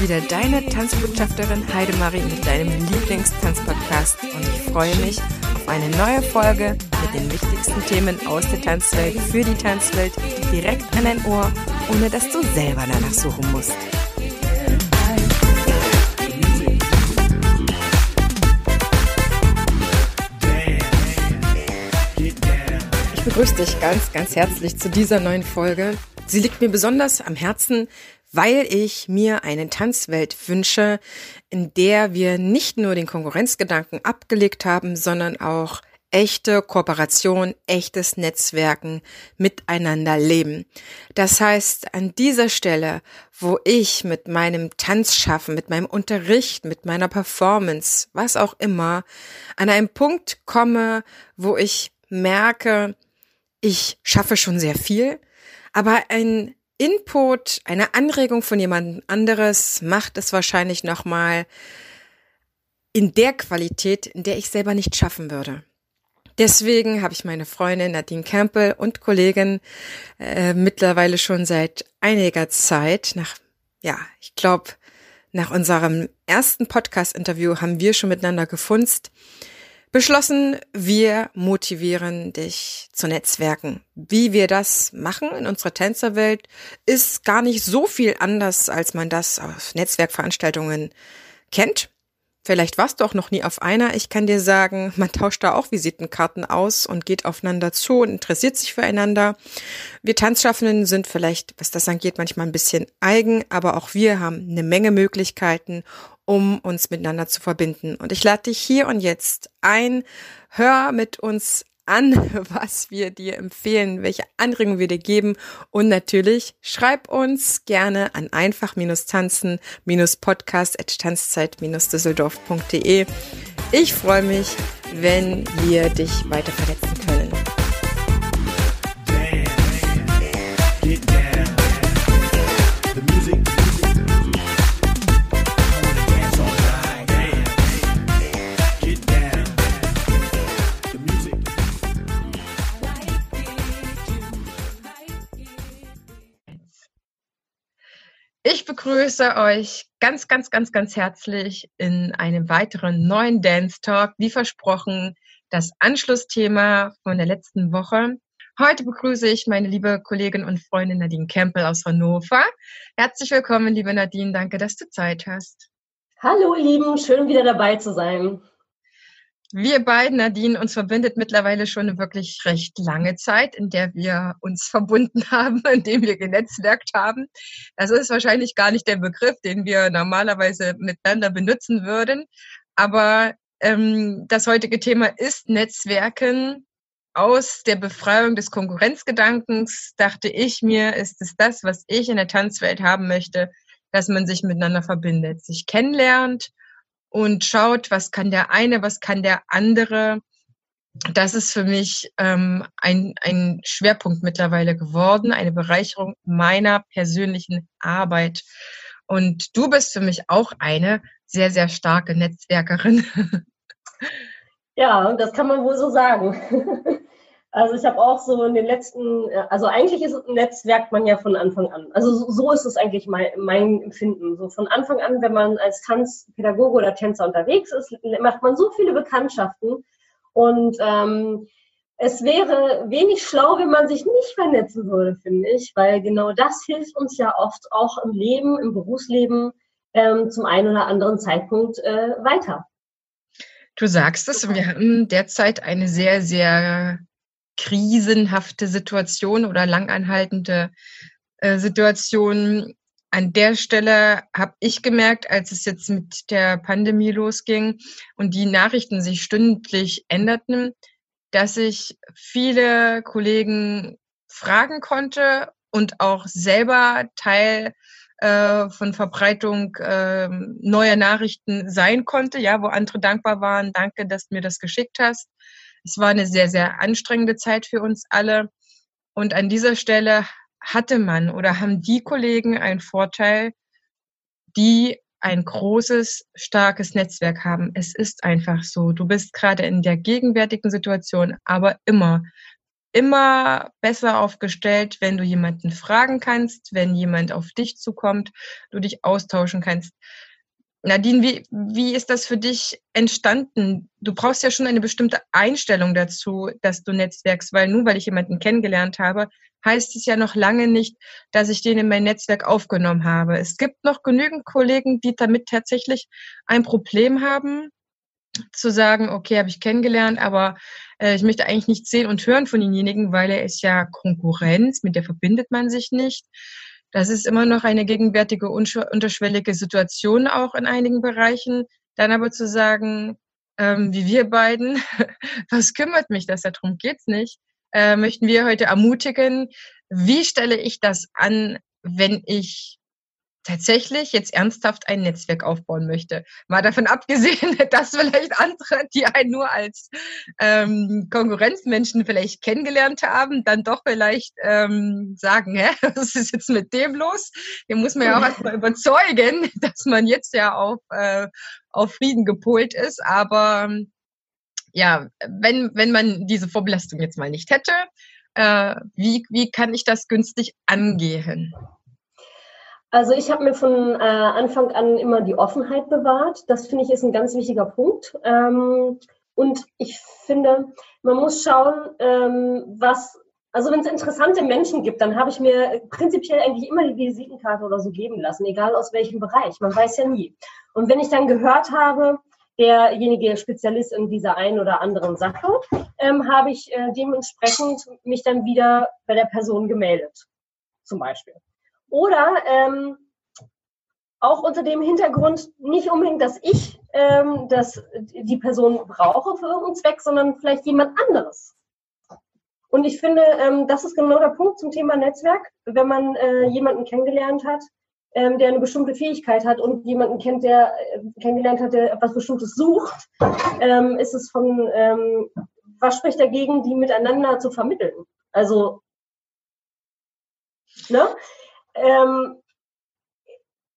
wieder deine Tanzbotschafterin Heidemarie mit deinem Lieblingstanzpodcast und ich freue mich auf eine neue Folge mit den wichtigsten Themen aus der Tanzwelt für die Tanzwelt direkt an dein Ohr, ohne dass du selber danach suchen musst. Ich begrüße dich ganz, ganz herzlich zu dieser neuen Folge. Sie liegt mir besonders am Herzen, weil ich mir eine Tanzwelt wünsche, in der wir nicht nur den Konkurrenzgedanken abgelegt haben, sondern auch echte Kooperation, echtes Netzwerken miteinander leben. Das heißt, an dieser Stelle, wo ich mit meinem Tanzschaffen, mit meinem Unterricht, mit meiner Performance, was auch immer, an einen Punkt komme, wo ich merke, ich schaffe schon sehr viel, aber ein Input, eine Anregung von jemand anderes macht es wahrscheinlich nochmal in der Qualität, in der ich selber nicht schaffen würde. Deswegen habe ich meine Freundin Nadine Campbell und Kollegin äh, mittlerweile schon seit einiger Zeit, nach, ja, ich glaube, nach unserem ersten Podcast-Interview haben wir schon miteinander gefunzt, beschlossen, wir motivieren dich zu Netzwerken. Wie wir das machen in unserer Tänzerwelt ist gar nicht so viel anders, als man das auf Netzwerkveranstaltungen kennt. Vielleicht warst du auch noch nie auf einer. Ich kann dir sagen, man tauscht da auch Visitenkarten aus und geht aufeinander zu und interessiert sich füreinander. Wir Tanzschaffenden sind vielleicht, was das angeht, manchmal ein bisschen eigen, aber auch wir haben eine Menge Möglichkeiten, um uns miteinander zu verbinden. Und ich lade dich hier und jetzt ein, hör mit uns an, was wir dir empfehlen, welche Anregungen wir dir geben. Und natürlich schreib uns gerne an einfach-tanzen-podcast at tanzzeit-düsseldorf.de. Ich freue mich, wenn wir dich weiter verletzen können. Ich begrüße euch ganz, ganz, ganz, ganz herzlich in einem weiteren neuen Dance Talk. Wie versprochen, das Anschlussthema von der letzten Woche. Heute begrüße ich meine liebe Kollegin und Freundin Nadine Kempel aus Hannover. Herzlich willkommen, liebe Nadine. Danke, dass du Zeit hast. Hallo, ihr Lieben. Schön, wieder dabei zu sein. Wir beiden, Nadine, uns verbindet mittlerweile schon eine wirklich recht lange Zeit, in der wir uns verbunden haben, in dem wir genetzwerkt haben. Das ist wahrscheinlich gar nicht der Begriff, den wir normalerweise miteinander benutzen würden. Aber ähm, das heutige Thema ist Netzwerken. Aus der Befreiung des Konkurrenzgedankens dachte ich mir, ist es das, was ich in der Tanzwelt haben möchte, dass man sich miteinander verbindet, sich kennenlernt und schaut, was kann der eine, was kann der andere. Das ist für mich ähm, ein, ein Schwerpunkt mittlerweile geworden, eine Bereicherung meiner persönlichen Arbeit. Und du bist für mich auch eine sehr, sehr starke Netzwerkerin. Ja, das kann man wohl so sagen. Also ich habe auch so in den letzten, also eigentlich ist ein Netzwerk man ja von Anfang an. Also so ist es eigentlich mein, mein Empfinden. So von Anfang an, wenn man als Tanzpädagoge oder Tänzer unterwegs ist, macht man so viele Bekanntschaften und ähm, es wäre wenig schlau, wenn man sich nicht vernetzen würde, finde ich, weil genau das hilft uns ja oft auch im Leben, im Berufsleben ähm, zum einen oder anderen Zeitpunkt äh, weiter. Du sagst es, wir haben derzeit eine sehr, sehr krisenhafte Situation oder langanhaltende äh, Situation. An der Stelle habe ich gemerkt, als es jetzt mit der Pandemie losging und die Nachrichten sich stündlich änderten, dass ich viele Kollegen fragen konnte und auch selber Teil äh, von Verbreitung äh, neuer Nachrichten sein konnte, ja, wo andere dankbar waren. Danke, dass du mir das geschickt hast. Es war eine sehr, sehr anstrengende Zeit für uns alle. Und an dieser Stelle hatte man oder haben die Kollegen einen Vorteil, die ein großes, starkes Netzwerk haben. Es ist einfach so. Du bist gerade in der gegenwärtigen Situation, aber immer immer besser aufgestellt, wenn du jemanden fragen kannst, wenn jemand auf dich zukommt, du dich austauschen kannst. Nadine, wie, wie ist das für dich entstanden? Du brauchst ja schon eine bestimmte Einstellung dazu, dass du netzwerkst, weil nur weil ich jemanden kennengelernt habe, heißt es ja noch lange nicht, dass ich den in mein Netzwerk aufgenommen habe. Es gibt noch genügend Kollegen, die damit tatsächlich ein Problem haben, zu sagen, okay, habe ich kennengelernt, aber äh, ich möchte eigentlich nichts sehen und hören von denjenigen, weil er ist ja Konkurrenz, mit der verbindet man sich nicht. Das ist immer noch eine gegenwärtige unterschwellige Situation auch in einigen Bereichen. Dann aber zu sagen, ähm, wie wir beiden, was kümmert mich das? Darum geht's nicht. Äh, möchten wir heute ermutigen, wie stelle ich das an, wenn ich tatsächlich jetzt ernsthaft ein Netzwerk aufbauen möchte. Mal davon abgesehen, dass vielleicht andere, die einen nur als ähm, Konkurrenzmenschen vielleicht kennengelernt haben, dann doch vielleicht ähm, sagen, hä, was ist jetzt mit dem los? Den muss man ja auch erstmal überzeugen, dass man jetzt ja auf, äh, auf Frieden gepolt ist. Aber ja, wenn, wenn man diese Vorbelastung jetzt mal nicht hätte, äh, wie, wie kann ich das günstig angehen? Also ich habe mir von äh, Anfang an immer die Offenheit bewahrt. Das finde ich ist ein ganz wichtiger Punkt. Ähm, und ich finde, man muss schauen, ähm, was, also wenn es interessante Menschen gibt, dann habe ich mir prinzipiell eigentlich immer die Visitenkarte oder so geben lassen, egal aus welchem Bereich. Man weiß ja nie. Und wenn ich dann gehört habe, derjenige Spezialist in dieser einen oder anderen Sache, ähm, habe ich äh, dementsprechend mich dann wieder bei der Person gemeldet, zum Beispiel. Oder ähm, auch unter dem Hintergrund nicht unbedingt, dass ich ähm, dass die Person brauche für irgendeinen Zweck, sondern vielleicht jemand anderes. Und ich finde, ähm, das ist genau der Punkt zum Thema Netzwerk. Wenn man äh, jemanden kennengelernt hat, ähm, der eine bestimmte Fähigkeit hat und jemanden kennt, der äh, kennengelernt hat, der etwas Bestimmtes sucht, ähm, ist es von, ähm, was spricht dagegen, die miteinander zu vermitteln? Also, ne? Ähm,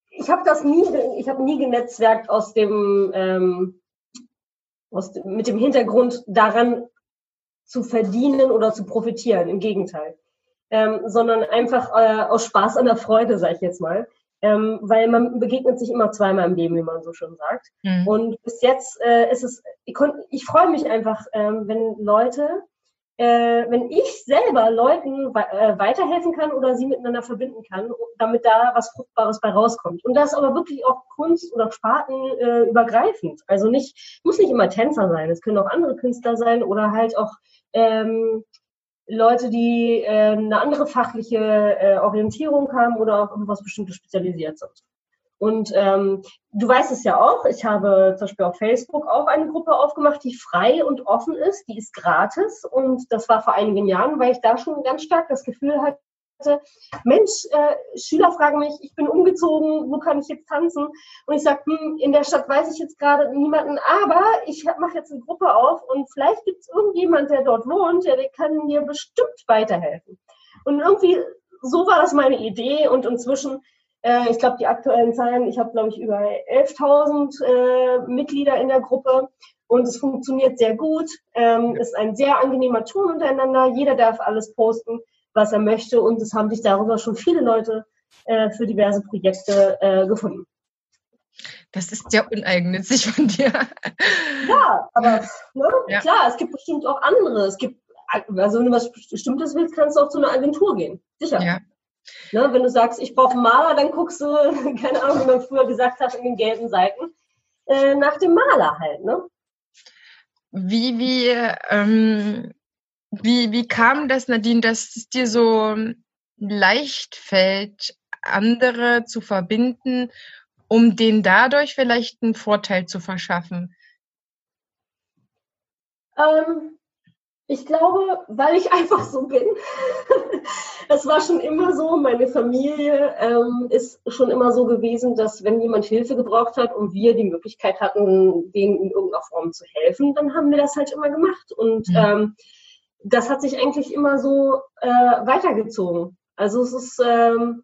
ich habe das nie, ich habe nie genetzwerkt aus dem, ähm, aus, mit dem Hintergrund daran zu verdienen oder zu profitieren. Im Gegenteil. Ähm, sondern einfach äh, aus Spaß an der Freude, sage ich jetzt mal. Ähm, weil man begegnet sich immer zweimal im Leben, wie man so schön sagt. Mhm. Und bis jetzt äh, ist es, ich, ich freue mich einfach, ähm, wenn Leute äh, wenn ich selber Leuten äh, weiterhelfen kann oder sie miteinander verbinden kann, damit da was Fruchtbares bei rauskommt. Und das aber wirklich auch Kunst oder Sparten äh, übergreifend. Also nicht, muss nicht immer Tänzer sein, es können auch andere Künstler sein oder halt auch ähm, Leute, die äh, eine andere fachliche äh, Orientierung haben oder auf irgendwas Bestimmtes spezialisiert sind. Und ähm, du weißt es ja auch, ich habe zum Beispiel auf Facebook auch eine Gruppe aufgemacht, die frei und offen ist, die ist gratis. Und das war vor einigen Jahren, weil ich da schon ganz stark das Gefühl hatte, Mensch, äh, Schüler fragen mich, ich bin umgezogen, wo kann ich jetzt tanzen? Und ich sage, hm, in der Stadt weiß ich jetzt gerade niemanden, aber ich mache jetzt eine Gruppe auf und vielleicht gibt es irgendjemand, der dort wohnt, der, der kann mir bestimmt weiterhelfen. Und irgendwie, so war das meine Idee und inzwischen äh, ich glaube, die aktuellen Zahlen, ich habe, glaube ich, über 11.000 äh, Mitglieder in der Gruppe und es funktioniert sehr gut. Ähm, ist ein sehr angenehmer Ton untereinander. Jeder darf alles posten, was er möchte und es haben sich darüber schon viele Leute äh, für diverse Projekte äh, gefunden. Das ist ja uneigennützig von dir. Ja, aber ne, ja. klar, es gibt bestimmt auch andere. Es gibt, also wenn du was Bestimmtes willst, kannst du auch zu einer Agentur gehen. Sicher. Ja. Ne, wenn du sagst, ich brauche einen Maler, dann guckst du, keine Ahnung, wie man früher gesagt hat, in den gelben Seiten, äh, nach dem Maler halt. Ne? Wie, wie, ähm, wie, wie kam das, Nadine, dass es dir so leicht fällt, andere zu verbinden, um denen dadurch vielleicht einen Vorteil zu verschaffen? Ähm, ich glaube, weil ich einfach so bin. Es war schon immer so, meine Familie ähm, ist schon immer so gewesen, dass wenn jemand Hilfe gebraucht hat und wir die Möglichkeit hatten, denen in irgendeiner Form zu helfen, dann haben wir das halt immer gemacht. Und mhm. ähm, das hat sich eigentlich immer so äh, weitergezogen. Also es ist, ähm,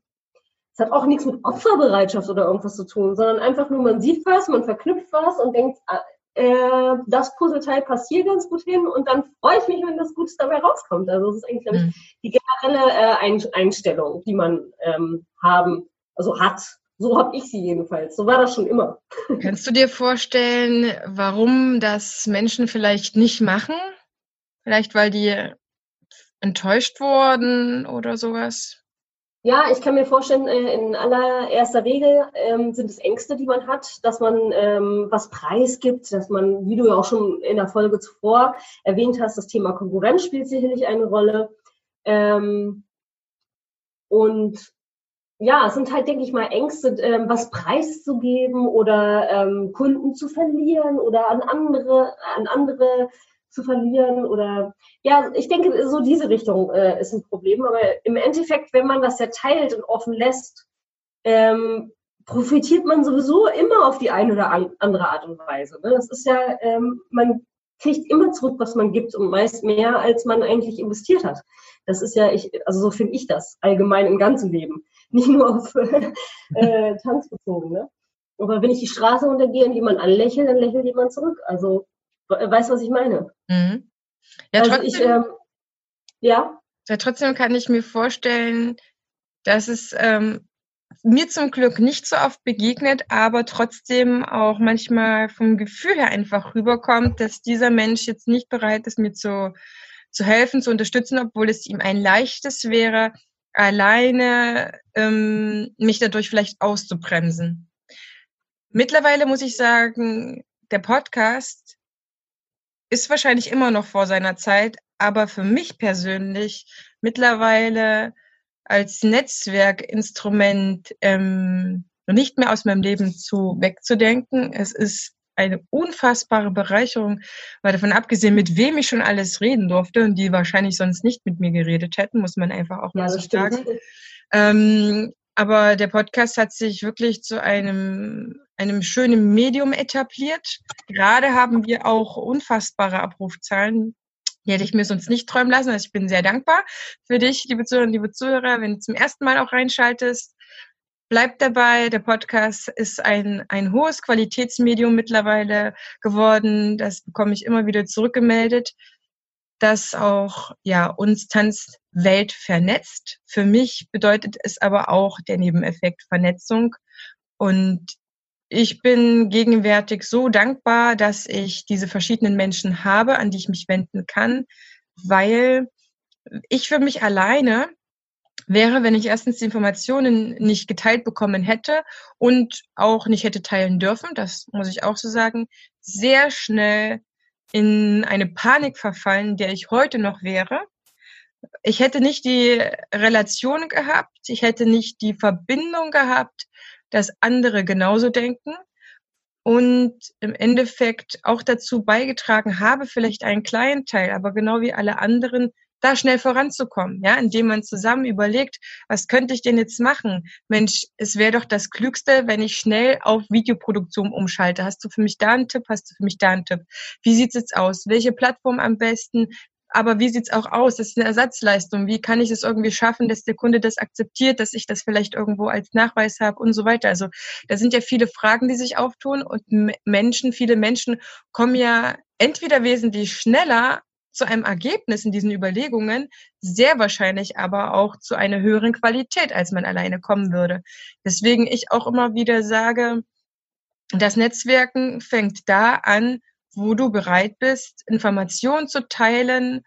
es hat auch nichts mit Opferbereitschaft oder irgendwas zu tun, sondern einfach nur, man sieht was, man verknüpft was und denkt, ah, äh, das Puzzleteil passiert ganz gut hin und dann freue ich mich, wenn das Gutes dabei rauskommt. Also das ist eigentlich, mhm. die generelle äh, Einstellung, die man ähm, haben, also hat. So habe ich sie jedenfalls. So war das schon immer. Kannst du dir vorstellen, warum das Menschen vielleicht nicht machen? Vielleicht weil die enttäuscht wurden oder sowas? Ja, ich kann mir vorstellen, äh, in allererster Regel ähm, sind es Ängste, die man hat, dass man ähm, was preisgibt, dass man, wie du ja auch schon in der Folge zuvor erwähnt hast, das Thema Konkurrenz spielt sicherlich eine Rolle. Ähm, und ja, es sind halt, denke ich mal, Ängste, ähm, was preiszugeben oder ähm, Kunden zu verlieren oder an andere, an andere zu verlieren oder ja, ich denke, so diese Richtung äh, ist ein Problem. Aber im Endeffekt, wenn man das ja teilt und offen lässt, ähm, profitiert man sowieso immer auf die eine oder andere Art und Weise. Ne? Das ist ja, ähm, man kriegt immer zurück, was man gibt und meist mehr, als man eigentlich investiert hat. Das ist ja, ich, also so finde ich das allgemein im ganzen Leben, nicht nur auf äh, Tanz bezogen. Ne? Aber wenn ich die Straße untergehe und jemand anlächelt, dann lächelt jemand zurück. Also weißt du, was ich meine? Mhm. Ja, also trotzdem, ich, ähm, ja? ja, trotzdem kann ich mir vorstellen, dass es ähm, mir zum Glück nicht so oft begegnet, aber trotzdem auch manchmal vom Gefühl her einfach rüberkommt, dass dieser Mensch jetzt nicht bereit ist, mir zu, zu helfen, zu unterstützen, obwohl es ihm ein leichtes wäre, alleine ähm, mich dadurch vielleicht auszubremsen. Mittlerweile muss ich sagen, der Podcast ist wahrscheinlich immer noch vor seiner Zeit, aber für mich persönlich mittlerweile als Netzwerkinstrument ähm, nicht mehr aus meinem Leben zu wegzudenken. Es ist eine unfassbare Bereicherung, weil davon abgesehen, mit wem ich schon alles reden durfte und die wahrscheinlich sonst nicht mit mir geredet hätten, muss man einfach auch mal so sagen. Ähm, aber der Podcast hat sich wirklich zu einem einem schönen Medium etabliert. Gerade haben wir auch unfassbare Abrufzahlen. Die hätte ich mir sonst nicht träumen lassen. Also ich bin sehr dankbar für dich, liebe Zuhörerinnen, liebe Zuhörer, wenn du zum ersten Mal auch reinschaltest. Bleib dabei. Der Podcast ist ein, ein hohes Qualitätsmedium mittlerweile geworden. Das bekomme ich immer wieder zurückgemeldet, dass auch, ja, uns Tanzwelt vernetzt. Für mich bedeutet es aber auch der Nebeneffekt Vernetzung. Und ich bin gegenwärtig so dankbar, dass ich diese verschiedenen Menschen habe, an die ich mich wenden kann, weil ich für mich alleine wäre, wenn ich erstens die Informationen nicht geteilt bekommen hätte und auch nicht hätte teilen dürfen, das muss ich auch so sagen, sehr schnell in eine Panik verfallen, der ich heute noch wäre. Ich hätte nicht die Relation gehabt, ich hätte nicht die Verbindung gehabt dass andere genauso denken und im Endeffekt auch dazu beigetragen habe, vielleicht einen kleinen Teil, aber genau wie alle anderen, da schnell voranzukommen, ja, indem man zusammen überlegt, was könnte ich denn jetzt machen? Mensch, es wäre doch das Klügste, wenn ich schnell auf Videoproduktion umschalte. Hast du für mich da einen Tipp? Hast du für mich da einen Tipp? Wie sieht's jetzt aus? Welche Plattform am besten? Aber wie sieht's auch aus? Das ist eine Ersatzleistung. Wie kann ich es irgendwie schaffen, dass der Kunde das akzeptiert, dass ich das vielleicht irgendwo als Nachweis habe und so weiter? Also da sind ja viele Fragen, die sich auftun und Menschen, viele Menschen kommen ja entweder wesentlich schneller zu einem Ergebnis in diesen Überlegungen, sehr wahrscheinlich aber auch zu einer höheren Qualität, als man alleine kommen würde. Deswegen ich auch immer wieder sage, das Netzwerken fängt da an, wo du bereit bist, Informationen zu teilen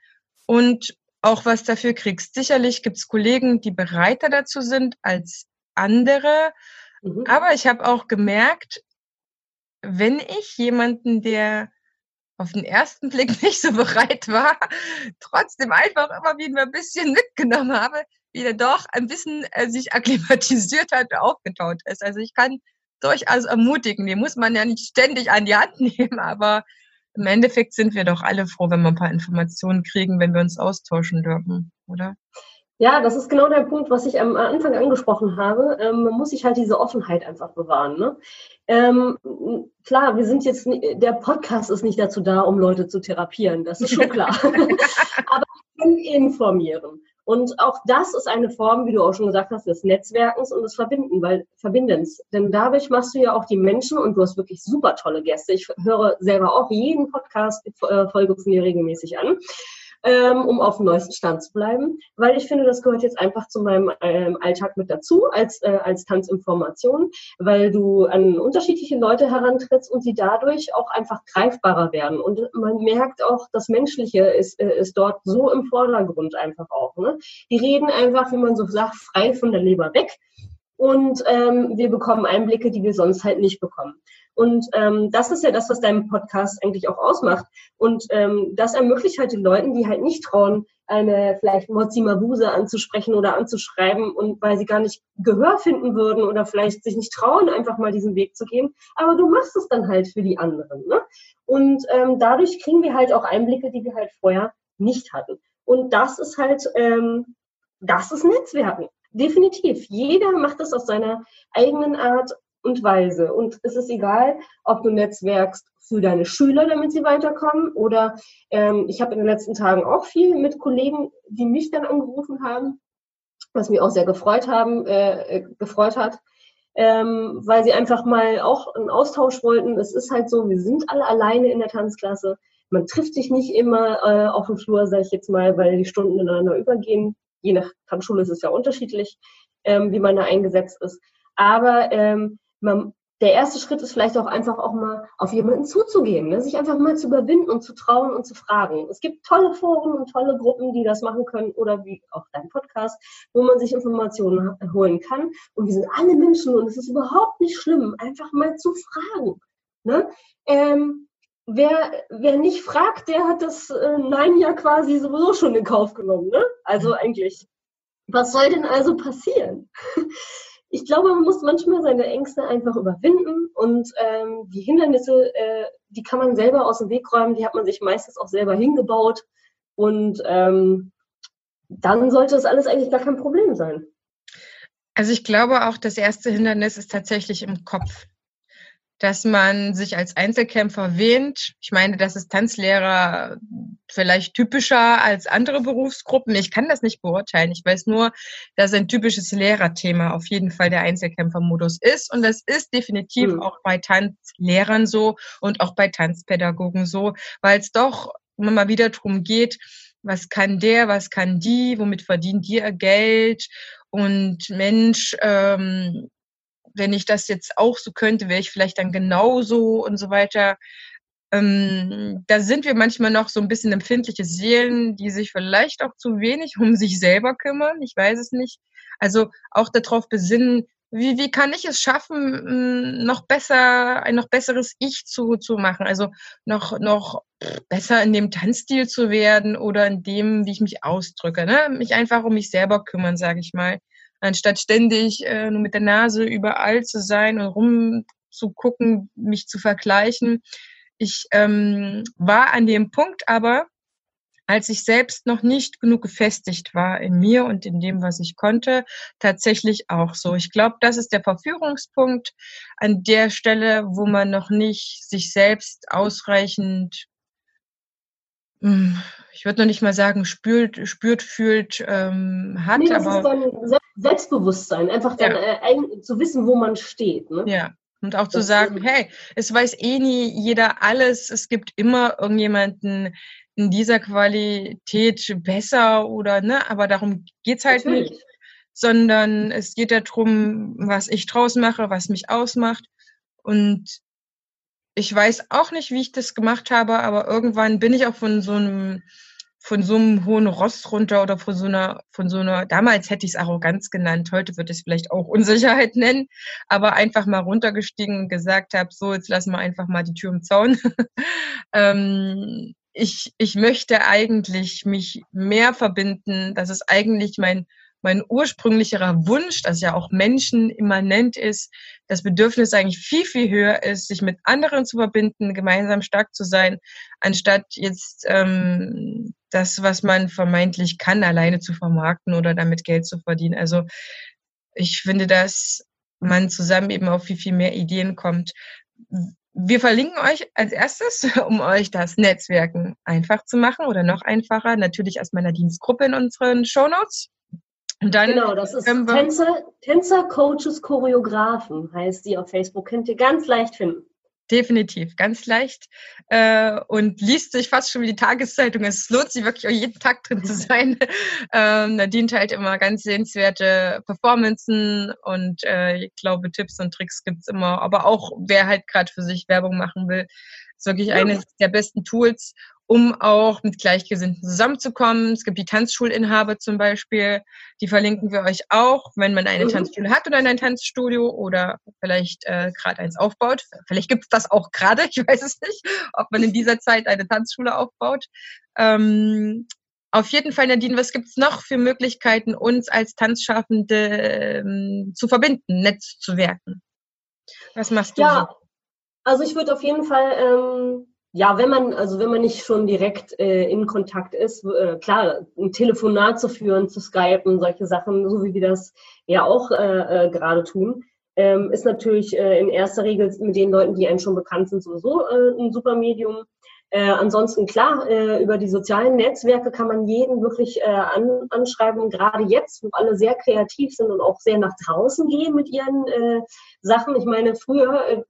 und auch was dafür kriegst. Sicherlich gibt es Kollegen, die bereiter dazu sind als andere. Mhm. Aber ich habe auch gemerkt, wenn ich jemanden, der auf den ersten Blick nicht so bereit war, trotzdem einfach immer wieder ein bisschen mitgenommen habe, wie der doch ein bisschen äh, sich akklimatisiert hat aufgetaut ist. Also ich kann durchaus ermutigen. Den muss man ja nicht ständig an die Hand nehmen, aber im Endeffekt sind wir doch alle froh, wenn wir ein paar Informationen kriegen, wenn wir uns austauschen dürfen, oder? Ja, das ist genau der Punkt, was ich am Anfang angesprochen habe. Ähm, man muss sich halt diese Offenheit einfach bewahren. Ne? Ähm, klar, wir sind jetzt, der Podcast ist nicht dazu da, um Leute zu therapieren, das ist schon klar. Aber wir können informieren. Und auch das ist eine Form, wie du auch schon gesagt hast, des Netzwerkens und des Verbinden, weil, Verbindens. Denn dadurch machst du ja auch die Menschen und du hast wirklich super tolle Gäste. Ich höre selber auch jeden Podcast-Folge äh, von dir regelmäßig an ähm, um auf dem neuesten Stand zu bleiben, weil ich finde, das gehört jetzt einfach zu meinem ähm, Alltag mit dazu als, äh, als Tanzinformation, weil du an unterschiedliche Leute herantrittst und sie dadurch auch einfach greifbarer werden. Und man merkt auch, das Menschliche ist, äh, ist dort so im Vordergrund einfach auch. Ne? Die reden einfach, wie man so sagt, frei von der Leber weg. Und ähm, wir bekommen Einblicke, die wir sonst halt nicht bekommen. Und ähm, das ist ja das, was dein Podcast eigentlich auch ausmacht. Und ähm, das ermöglicht halt den Leuten, die halt nicht trauen, eine vielleicht Mozi Mabuse anzusprechen oder anzuschreiben und weil sie gar nicht Gehör finden würden oder vielleicht sich nicht trauen, einfach mal diesen Weg zu gehen. Aber du machst es dann halt für die anderen. Ne? Und ähm, dadurch kriegen wir halt auch Einblicke, die wir halt vorher nicht hatten. Und das ist halt, ähm, das ist Netzwerken. Definitiv. Jeder macht das auf seiner eigenen Art und Weise. Und es ist egal, ob du netzwerkst für deine Schüler, damit sie weiterkommen, oder ähm, ich habe in den letzten Tagen auch viel mit Kollegen, die mich dann angerufen haben, was mich auch sehr gefreut haben, äh, äh, gefreut hat, ähm, weil sie einfach mal auch einen Austausch wollten. Es ist halt so, wir sind alle alleine in der Tanzklasse. Man trifft sich nicht immer äh, auf dem Flur, sage ich jetzt mal, weil die Stunden ineinander übergehen. Je nach Tanzschule ist es ja unterschiedlich, ähm, wie man da eingesetzt ist. Aber ähm, man, der erste Schritt ist vielleicht auch einfach auch mal auf jemanden zuzugehen, ne? sich einfach mal zu überwinden und zu trauen und zu fragen. Es gibt tolle Foren und tolle Gruppen, die das machen können oder wie auch dein Podcast, wo man sich Informationen holen kann. Und wir sind alle Menschen und es ist überhaupt nicht schlimm, einfach mal zu fragen. Ne? Ähm, wer, wer nicht fragt, der hat das äh, Nein ja quasi sowieso schon in Kauf genommen. Ne? Also eigentlich, was soll denn also passieren? ich glaube, man muss manchmal seine Ängste einfach überwinden und ähm, die Hindernisse, äh, die kann man selber aus dem Weg räumen, die hat man sich meistens auch selber hingebaut und ähm, dann sollte das alles eigentlich gar kein Problem sein. Also ich glaube auch, das erste Hindernis ist tatsächlich im Kopf dass man sich als Einzelkämpfer wähnt. Ich meine, das ist Tanzlehrer vielleicht typischer als andere Berufsgruppen. Ich kann das nicht beurteilen. Ich weiß nur, dass ein typisches Lehrerthema auf jeden Fall der Einzelkämpfermodus ist. Und das ist definitiv mhm. auch bei Tanzlehrern so und auch bei Tanzpädagogen so, weil es doch immer mal wieder darum geht, was kann der, was kann die, womit verdient die ihr Geld und Mensch, ähm, wenn ich das jetzt auch so könnte, wäre ich vielleicht dann genauso und so weiter. Ähm, da sind wir manchmal noch so ein bisschen empfindliche Seelen, die sich vielleicht auch zu wenig um sich selber kümmern. Ich weiß es nicht. Also auch darauf besinnen, wie, wie kann ich es schaffen, noch besser, ein noch besseres Ich zu, zu machen? Also noch, noch besser in dem Tanzstil zu werden oder in dem, wie ich mich ausdrücke. Ne? Mich einfach um mich selber kümmern, sage ich mal anstatt ständig äh, nur mit der Nase überall zu sein und rumzugucken, mich zu vergleichen. Ich ähm, war an dem Punkt aber, als ich selbst noch nicht genug gefestigt war in mir und in dem, was ich konnte, tatsächlich auch so. Ich glaube, das ist der Verführungspunkt an der Stelle, wo man noch nicht sich selbst ausreichend hm, ich würde noch nicht mal sagen, spürt, spürt fühlt, ähm, hat. Nee, das aber, ist dann Selbstbewusstsein, einfach dann ja. äh, zu wissen, wo man steht. Ne? Ja. Und auch das zu sagen, hey, es weiß eh nie jeder alles. Es gibt immer irgendjemanden in dieser Qualität besser oder ne, aber darum geht's halt Natürlich. nicht. Sondern es geht darum, was ich draus mache, was mich ausmacht. Und ich weiß auch nicht, wie ich das gemacht habe, aber irgendwann bin ich auch von so einem von so einem hohen Ross runter oder von so einer, von so einer, damals hätte ich es Arroganz genannt, heute würde ich es vielleicht auch Unsicherheit nennen, aber einfach mal runtergestiegen und gesagt habe, so, jetzt lassen wir einfach mal die Tür im Zaun. ähm, ich, ich möchte eigentlich mich mehr verbinden. Das ist eigentlich mein, mein ursprünglicherer Wunsch, das ja auch Menschen immanent ist, das Bedürfnis eigentlich viel, viel höher ist, sich mit anderen zu verbinden, gemeinsam stark zu sein, anstatt jetzt ähm, das, was man vermeintlich kann, alleine zu vermarkten oder damit Geld zu verdienen. Also ich finde, dass man zusammen eben auf viel, viel mehr Ideen kommt. wir verlinken euch als erstes, um euch das Netzwerken einfach zu machen oder noch einfacher, natürlich erstmal eine Dienstgruppe in unseren Shownotes. Und dann genau, das ist Tänzer, Tänzer, Coaches, Choreografen heißt die auf Facebook. Könnt ihr ganz leicht finden. Definitiv, ganz leicht äh, und liest sich fast schon wie die Tageszeitung. Es lohnt sich wirklich auch jeden Tag drin zu sein. ähm, Nadine teilt immer ganz sehenswerte Performances und äh, ich glaube, Tipps und Tricks gibt's immer. Aber auch wer halt gerade für sich Werbung machen will, ist wirklich ja. eines der besten Tools, um auch mit Gleichgesinnten zusammenzukommen. Es gibt die Tanzschulinhaber zum Beispiel, die verlinken wir euch auch, wenn man eine mhm. Tanzschule hat oder ein Tanzstudio oder vielleicht äh, gerade eins aufbaut. Vielleicht gibt es das auch gerade, ich weiß es nicht, ob man in dieser Zeit eine Tanzschule aufbaut. Ähm, auf jeden Fall, Nadine, was gibt's noch für Möglichkeiten, uns als Tanzschaffende ähm, zu verbinden, Netz zu werken? Was machst du? Ja, so? also ich würde auf jeden Fall ähm, ja, wenn man, also wenn man nicht schon direkt äh, in Kontakt ist, äh, klar, ein Telefonat zu führen, zu skypen, solche Sachen, so wie wir das ja auch äh, äh, gerade tun, ähm, ist natürlich äh, in erster Regel mit den Leuten, die einem schon bekannt sind, sowieso äh, ein super Medium. Ansonsten klar, über die sozialen Netzwerke kann man jeden wirklich an, anschreiben, gerade jetzt, wo alle sehr kreativ sind und auch sehr nach draußen gehen mit ihren Sachen. Ich meine, früher,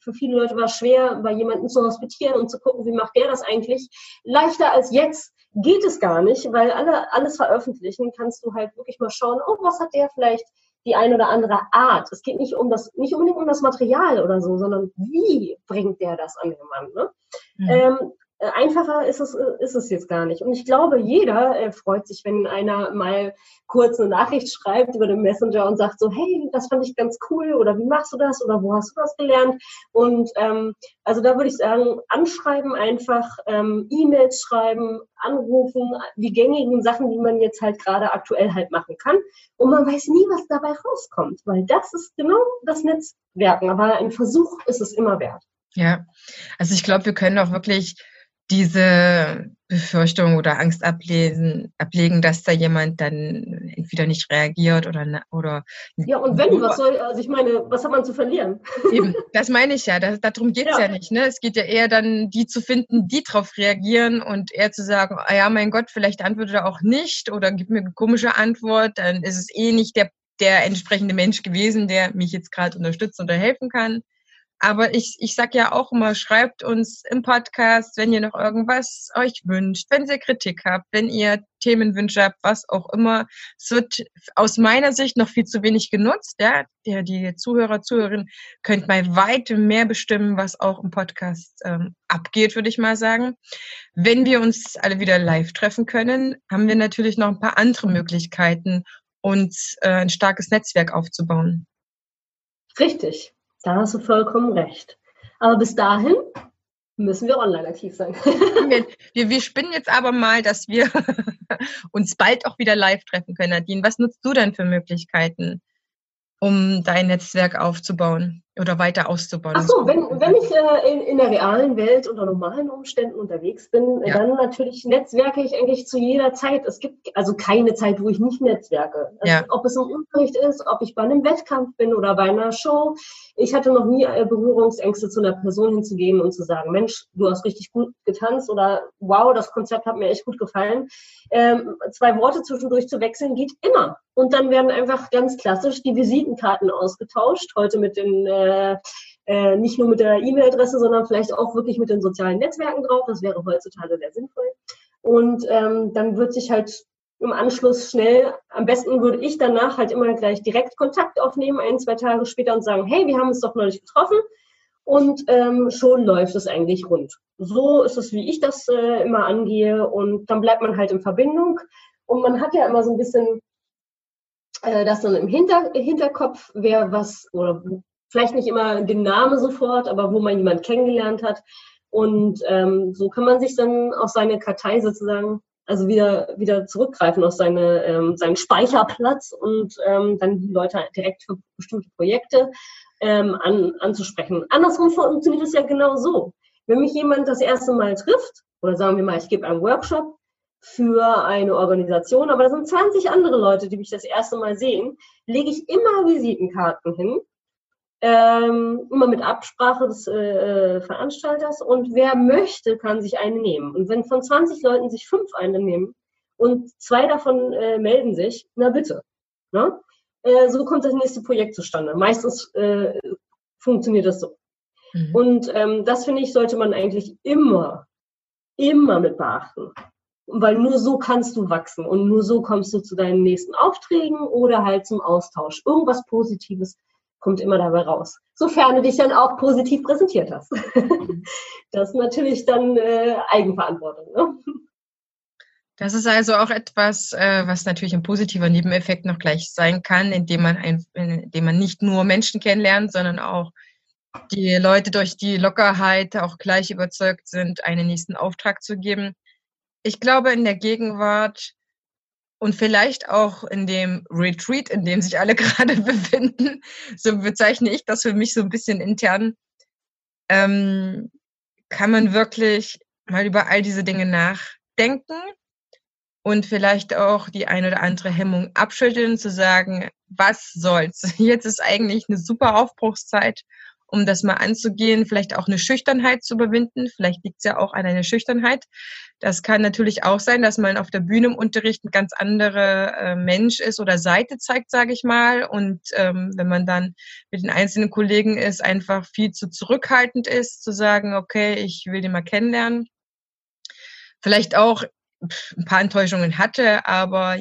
für viele Leute war es schwer, bei jemandem zu hospitieren und zu gucken, wie macht der das eigentlich. Leichter als jetzt geht es gar nicht, weil alle alles veröffentlichen, kannst du halt wirklich mal schauen, oh, was hat der vielleicht die eine oder andere Art. Es geht nicht um das, nicht unbedingt um das Material oder so, sondern wie bringt der das an den Mann. Ne? Mhm. Ähm, äh, einfacher ist es, äh, ist es jetzt gar nicht. Und ich glaube, jeder äh, freut sich, wenn einer mal kurz eine Nachricht schreibt über den Messenger und sagt so, hey, das fand ich ganz cool oder wie machst du das oder wo hast du das gelernt? Und ähm, also da würde ich sagen, anschreiben einfach, ähm, E-Mails schreiben, anrufen, die gängigen Sachen, die man jetzt halt gerade aktuell halt machen kann. Und man weiß nie, was dabei rauskommt, weil das ist genau das Netzwerken. Aber ein Versuch ist es immer wert. Ja, also ich glaube, wir können auch wirklich diese Befürchtung oder Angst ablesen, ablegen, dass da jemand dann entweder nicht reagiert oder oder ja und wenn was soll also ich meine was hat man zu verlieren? Eben das meine ich ja das, darum geht's ja. ja nicht ne? Es geht ja eher dann die zu finden die darauf reagieren und eher zu sagen ah ja mein Gott vielleicht antwortet er auch nicht oder gibt mir eine komische Antwort dann ist es eh nicht der der entsprechende Mensch gewesen der mich jetzt gerade unterstützt oder helfen kann aber ich, ich sag ja auch immer, schreibt uns im Podcast, wenn ihr noch irgendwas euch wünscht, wenn ihr Kritik habt, wenn ihr Themenwünsche habt, was auch immer. Es wird aus meiner Sicht noch viel zu wenig genutzt. Ja, der, die Zuhörer, Zuhörerinnen könnt mal weit mehr bestimmen, was auch im Podcast ähm, abgeht, würde ich mal sagen. Wenn wir uns alle wieder live treffen können, haben wir natürlich noch ein paar andere Möglichkeiten, uns äh, ein starkes Netzwerk aufzubauen. Richtig. Da hast du vollkommen recht. Aber bis dahin müssen wir online aktiv sein. wir, wir, spinnen jetzt aber mal, dass wir uns bald auch wieder live treffen können, Nadine. Was nutzt du denn für Möglichkeiten, um dein Netzwerk aufzubauen? Oder weiter auszubauen. Ach so, wenn, wenn ich äh, in, in der realen Welt unter normalen Umständen unterwegs bin, ja. dann natürlich netzwerke ich eigentlich zu jeder Zeit. Es gibt also keine Zeit, wo ich nicht netzwerke. Also, ja. Ob es im Unterricht ist, ob ich bei einem Wettkampf bin oder bei einer Show. Ich hatte noch nie äh, Berührungsängste, zu einer Person hinzugehen und zu sagen, Mensch, du hast richtig gut getanzt oder wow, das Konzept hat mir echt gut gefallen. Ähm, zwei Worte zwischendurch zu wechseln geht immer. Und dann werden einfach ganz klassisch die Visitenkarten ausgetauscht. Heute mit den äh, äh, nicht nur mit der E-Mail-Adresse, sondern vielleicht auch wirklich mit den sozialen Netzwerken drauf. Das wäre heutzutage sehr sinnvoll. Und ähm, dann wird sich halt im Anschluss schnell, am besten würde ich danach halt immer gleich direkt Kontakt aufnehmen, ein, zwei Tage später und sagen, hey, wir haben uns doch neulich getroffen und ähm, schon läuft es eigentlich rund. So ist es, wie ich das äh, immer angehe und dann bleibt man halt in Verbindung und man hat ja immer so ein bisschen äh, das dann im Hinter Hinterkopf, wer was oder vielleicht nicht immer den Namen sofort, aber wo man jemanden kennengelernt hat. Und ähm, so kann man sich dann auf seine Kartei sozusagen, also wieder, wieder zurückgreifen auf seine, ähm, seinen Speicherplatz und ähm, dann die Leute direkt für bestimmte Projekte ähm, an, anzusprechen. Andersrum funktioniert es ja genau so. Wenn mich jemand das erste Mal trifft, oder sagen wir mal, ich gebe einen Workshop für eine Organisation, aber da sind 20 andere Leute, die mich das erste Mal sehen, lege ich immer Visitenkarten hin ähm, immer mit Absprache des äh, äh Veranstalters. Und wer möchte, kann sich eine nehmen. Und wenn von 20 Leuten sich fünf eine nehmen und zwei davon äh, melden sich, na bitte. Ne? Äh, so kommt das nächste Projekt zustande. Meistens äh, funktioniert das so. Mhm. Und ähm, das finde ich, sollte man eigentlich immer, immer mit beachten. Weil nur so kannst du wachsen und nur so kommst du zu deinen nächsten Aufträgen oder halt zum Austausch. Irgendwas Positives kommt immer dabei raus. Sofern du dich dann auch positiv präsentiert hast. Das ist natürlich dann äh, Eigenverantwortung. Ne? Das ist also auch etwas, äh, was natürlich ein positiver Nebeneffekt noch gleich sein kann, indem man, ein, indem man nicht nur Menschen kennenlernt, sondern auch die Leute durch die Lockerheit auch gleich überzeugt sind, einen nächsten Auftrag zu geben. Ich glaube, in der Gegenwart und vielleicht auch in dem Retreat, in dem sich alle gerade befinden, so bezeichne ich das für mich so ein bisschen intern, ähm, kann man wirklich mal über all diese Dinge nachdenken und vielleicht auch die ein oder andere Hemmung abschütteln, zu sagen, was soll's? Jetzt ist eigentlich eine super Aufbruchszeit, um das mal anzugehen, vielleicht auch eine Schüchternheit zu überwinden. Vielleicht liegt es ja auch an einer Schüchternheit. Das kann natürlich auch sein, dass man auf der Bühne im Unterricht ein ganz anderer äh, Mensch ist oder Seite zeigt, sage ich mal. Und ähm, wenn man dann mit den einzelnen Kollegen ist, einfach viel zu zurückhaltend ist, zu sagen, okay, ich will den mal kennenlernen. Vielleicht auch ein paar Enttäuschungen hatte, aber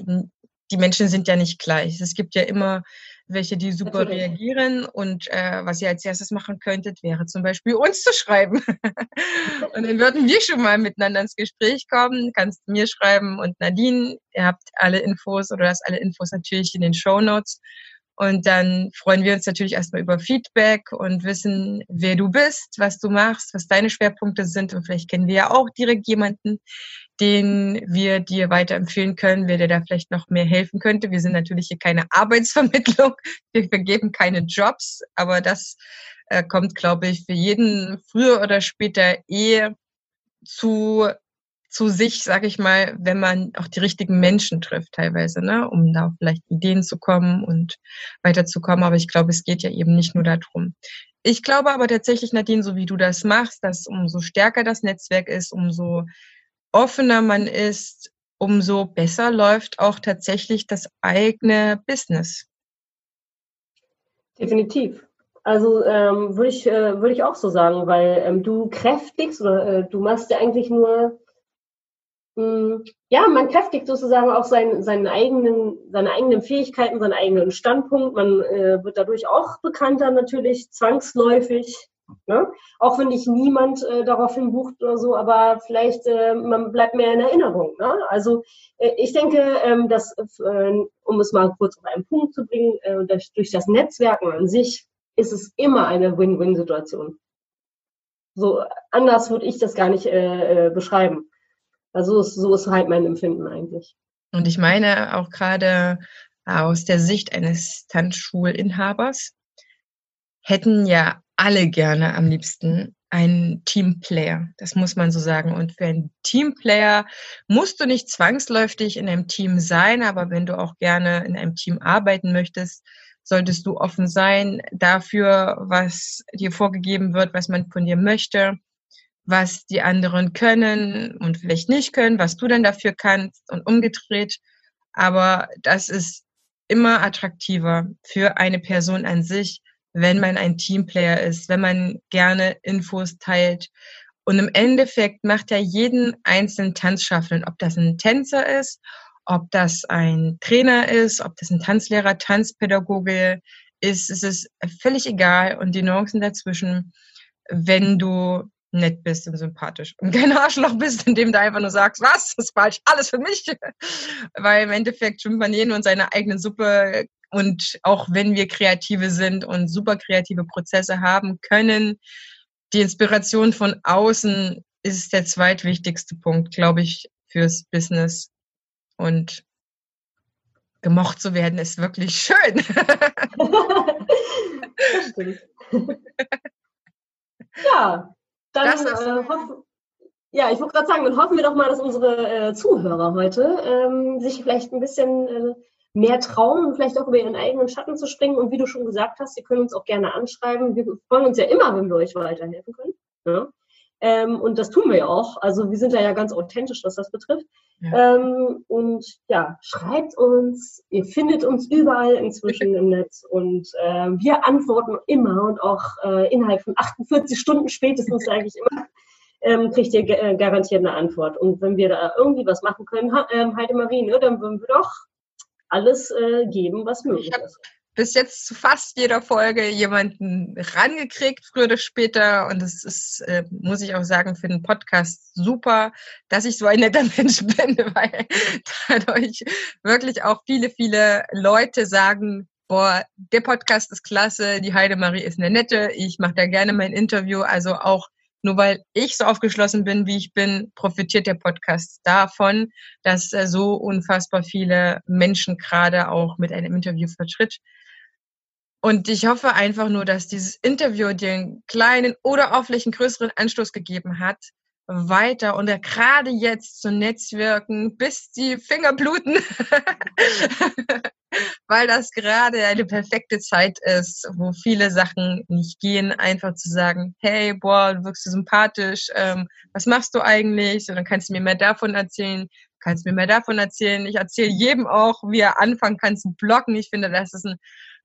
die Menschen sind ja nicht gleich. Es gibt ja immer welche, die super Natürlich. reagieren und äh, was ihr als erstes machen könntet, wäre zum Beispiel uns zu schreiben. und dann würden wir schon mal miteinander ins Gespräch kommen. Kannst mir schreiben und Nadine, ihr habt alle Infos oder das alle Infos natürlich in den Show Notes. Und dann freuen wir uns natürlich erstmal über Feedback und wissen, wer du bist, was du machst, was deine Schwerpunkte sind. Und vielleicht kennen wir ja auch direkt jemanden, den wir dir weiterempfehlen können, wer dir da vielleicht noch mehr helfen könnte. Wir sind natürlich hier keine Arbeitsvermittlung, wir vergeben keine Jobs, aber das äh, kommt, glaube ich, für jeden früher oder später eh zu zu sich, sag ich mal, wenn man auch die richtigen Menschen trifft teilweise, ne, um da vielleicht Ideen zu kommen und weiterzukommen. Aber ich glaube, es geht ja eben nicht nur darum. Ich glaube aber tatsächlich, Nadine, so wie du das machst, dass umso stärker das Netzwerk ist, umso offener man ist, umso besser läuft auch tatsächlich das eigene Business. Definitiv. Also ähm, würde ich, äh, würde ich auch so sagen, weil ähm, du kräftigst oder äh, du machst ja eigentlich nur, ja, man kräftigt sozusagen auch sein, seinen eigenen, seine eigenen Fähigkeiten, seinen eigenen Standpunkt. Man äh, wird dadurch auch bekannter natürlich, zwangsläufig. Ne? Auch wenn dich niemand äh, daraufhin bucht oder so, aber vielleicht äh, man bleibt mehr in Erinnerung. Ne? Also äh, ich denke, ähm, dass, äh, um es mal kurz auf einen Punkt zu bringen, äh, durch, durch das Netzwerken an sich ist es immer eine Win-Win-Situation. So anders würde ich das gar nicht beschreiben. Also so ist halt mein Empfinden eigentlich. Und ich meine auch gerade aus der Sicht eines Tanzschulinhabers hätten ja alle gerne am liebsten einen Teamplayer. Das muss man so sagen. Und für einen Teamplayer musst du nicht zwangsläufig in einem Team sein, aber wenn du auch gerne in einem Team arbeiten möchtest, solltest du offen sein dafür, was dir vorgegeben wird, was man von dir möchte, was die anderen können und vielleicht nicht können, was du denn dafür kannst und umgedreht. Aber das ist immer attraktiver für eine Person an sich, wenn man ein Teamplayer ist, wenn man gerne Infos teilt. Und im Endeffekt macht ja jeden einzelnen Tanzschaffenden, ob das ein Tänzer ist, ob das ein Trainer ist, ob das ein Tanzlehrer, Tanzpädagoge ist, es ist völlig egal. Und die Nuancen dazwischen, wenn du nett bist und sympathisch und kein Arschloch bist, indem du einfach nur sagst, was, das ist falsch, alles für mich. Weil im Endeffekt schwimmt man jeden und seine eigene Suppe und auch wenn wir Kreative sind und super kreative Prozesse haben können, die Inspiration von außen ist der zweitwichtigste Punkt, glaube ich, fürs Business. Und gemocht zu werden ist wirklich schön. ja, dann äh, hoffen, ja, ich wollte gerade sagen, dann hoffen wir doch mal, dass unsere äh, Zuhörer heute ähm, sich vielleicht ein bisschen äh, mehr trauen und vielleicht auch über ihren eigenen Schatten zu springen. Und wie du schon gesagt hast, Sie können uns auch gerne anschreiben. Wir freuen uns ja immer, wenn wir euch weiterhelfen können. Ja? Ähm, und das tun wir ja auch. Also wir sind da ja ganz authentisch, was das betrifft. Ja. Ähm, und ja, schreibt uns. Ihr findet uns überall inzwischen im Netz. Und äh, wir antworten immer und auch äh, innerhalb von 48 Stunden spätestens, sage ich immer, ähm, kriegt ihr äh, garantiert eine Antwort. Und wenn wir da irgendwie was machen können, ha, ähm, Heidemarie, ne, dann würden wir doch alles äh, geben, was möglich ist bis jetzt zu fast jeder Folge jemanden rangekriegt, früher oder später. Und es ist, äh, muss ich auch sagen, für den Podcast super, dass ich so ein netter Mensch bin, weil dadurch wirklich auch viele, viele Leute sagen, boah, der Podcast ist klasse, die Heidemarie ist eine nette, ich mache da gerne mein Interview. Also auch nur weil ich so aufgeschlossen bin, wie ich bin, profitiert der Podcast davon, dass äh, so unfassbar viele Menschen gerade auch mit einem Interview vertritt. Und ich hoffe einfach nur, dass dieses Interview den kleinen oder auch vielleicht einen größeren Anstoß gegeben hat, weiter und gerade jetzt zu netzwerken, bis die Finger bluten, weil das gerade eine perfekte Zeit ist, wo viele Sachen nicht gehen, einfach zu sagen, hey, boah, du wirkst du sympathisch, ähm, was machst du eigentlich? So, dann kannst du mir mehr davon erzählen, kannst mir mehr davon erzählen. Ich erzähle jedem auch, wie er anfangen kann zu bloggen. Ich finde, das ist ein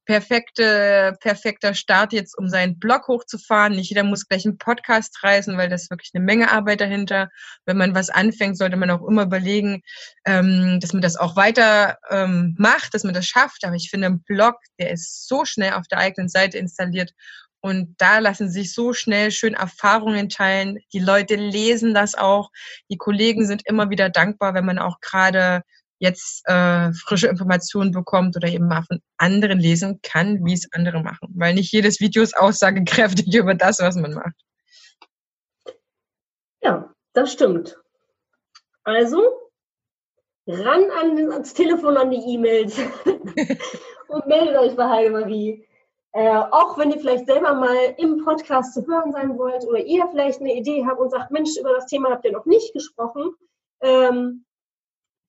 perfekte, perfekter Start jetzt, um seinen Blog hochzufahren. Nicht jeder muss gleich einen Podcast reißen, weil das ist wirklich eine Menge Arbeit dahinter. Wenn man was anfängt, sollte man auch immer überlegen, ähm, dass man das auch weiter ähm, macht, dass man das schafft. Aber ich finde, ein Blog, der ist so schnell auf der eigenen Seite installiert und da lassen sich so schnell schön Erfahrungen teilen. Die Leute lesen das auch. Die Kollegen sind immer wieder dankbar, wenn man auch gerade jetzt äh, frische Informationen bekommt oder eben mal von anderen lesen kann, wie es andere machen. Weil nicht jedes Video ist aussagekräftig über das, was man macht. Ja, das stimmt. Also, ran an, ans Telefon, an die E-Mails und meldet euch bei Heidemarie. Äh, auch wenn ihr vielleicht selber mal im Podcast zu hören sein wollt oder ihr vielleicht eine Idee habt und sagt, Mensch, über das Thema habt ihr noch nicht gesprochen, ähm,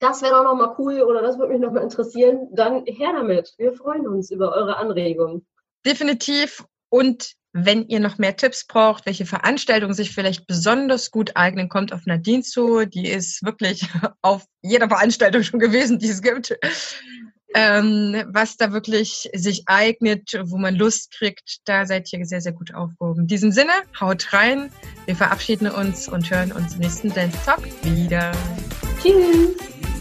das wäre doch nochmal cool oder das würde mich nochmal interessieren, dann her damit. Wir freuen uns über eure Anregungen. Definitiv. Und wenn ihr noch mehr Tipps braucht, welche Veranstaltungen sich vielleicht besonders gut eignen, kommt auf Nadine zu. Die ist wirklich auf jeder Veranstaltung schon gewesen, die es gibt. Ähm, was da wirklich sich eignet, wo man Lust kriegt, da seid ihr sehr, sehr gut aufgehoben. In diesem Sinne, haut rein. Wir verabschieden uns und hören uns im nächsten Dance Talk wieder. Tschüss.